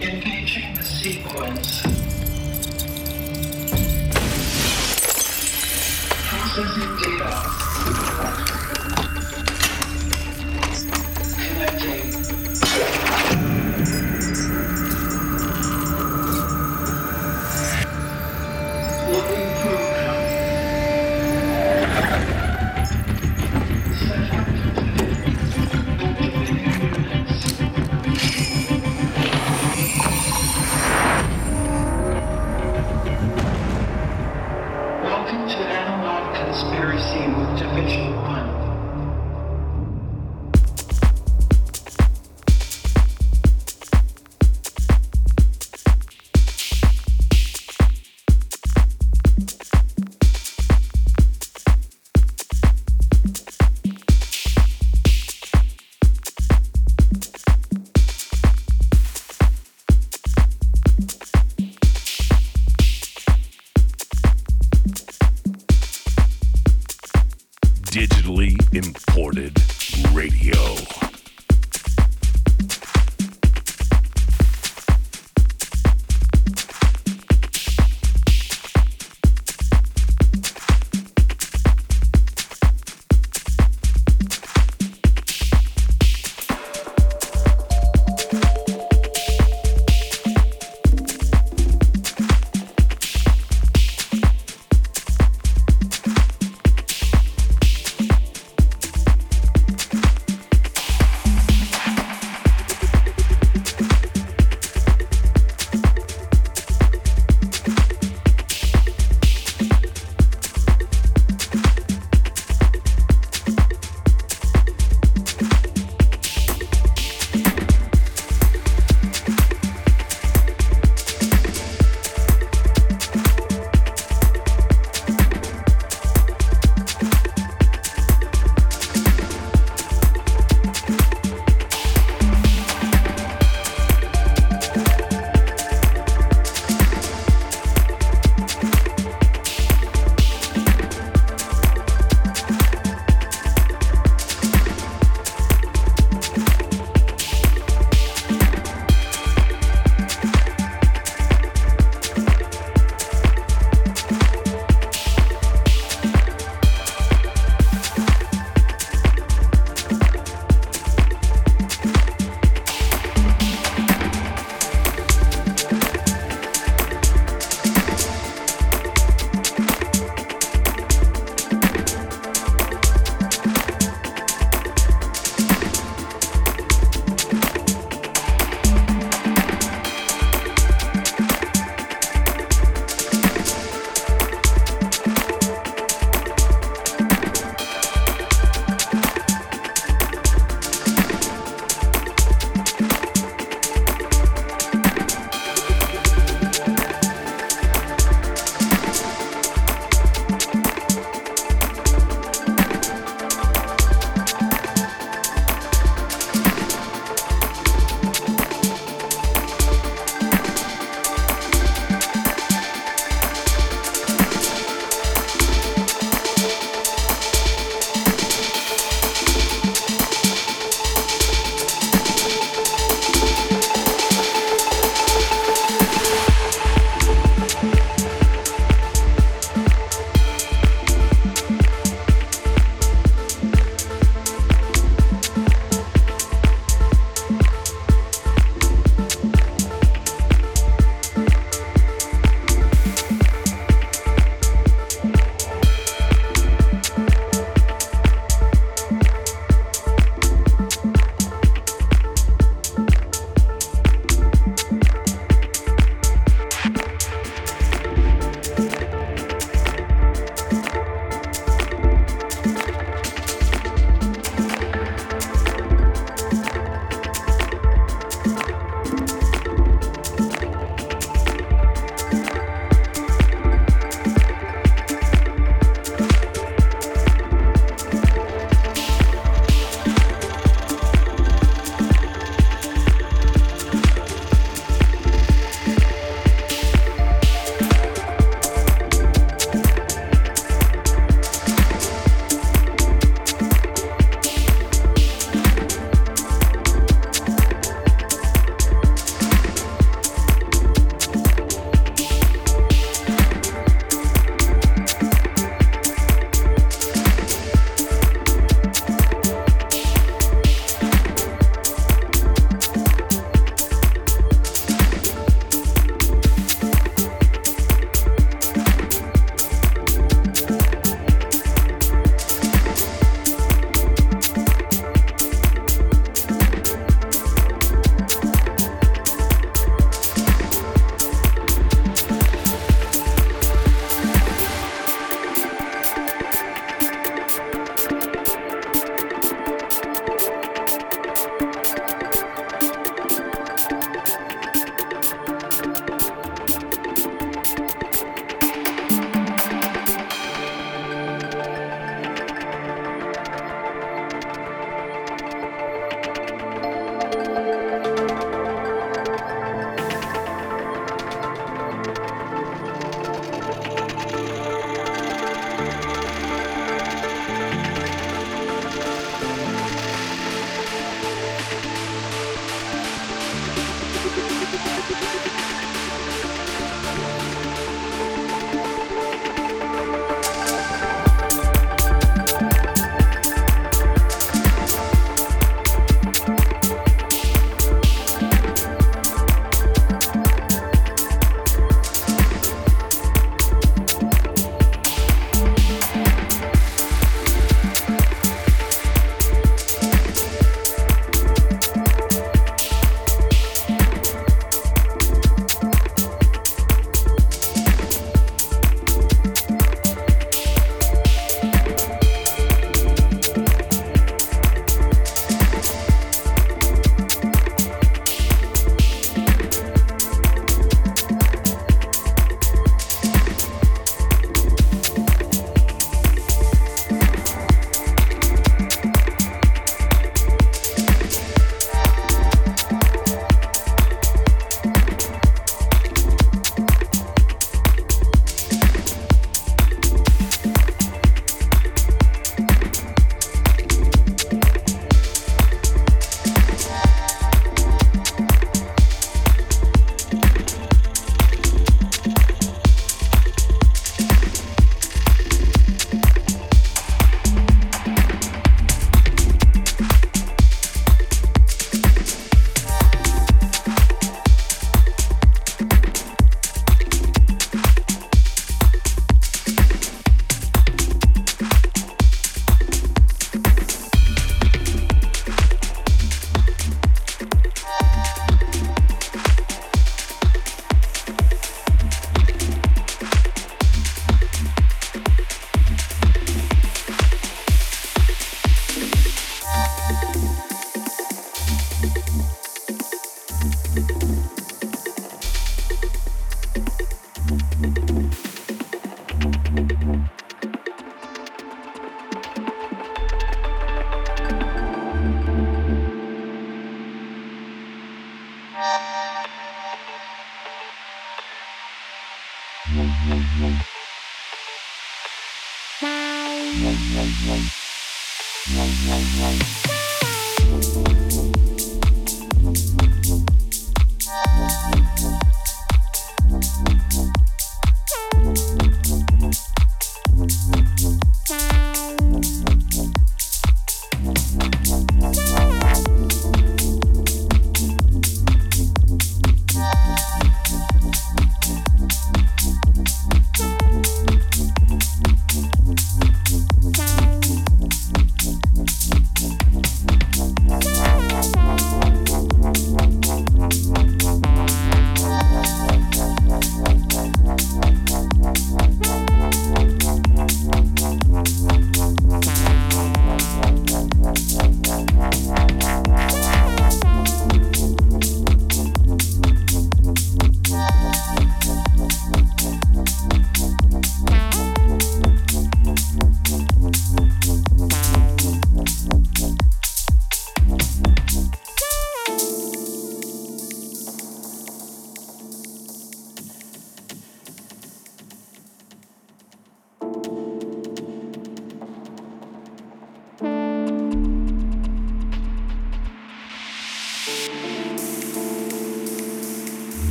Engaging the sequence. Processing data.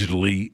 Digitally.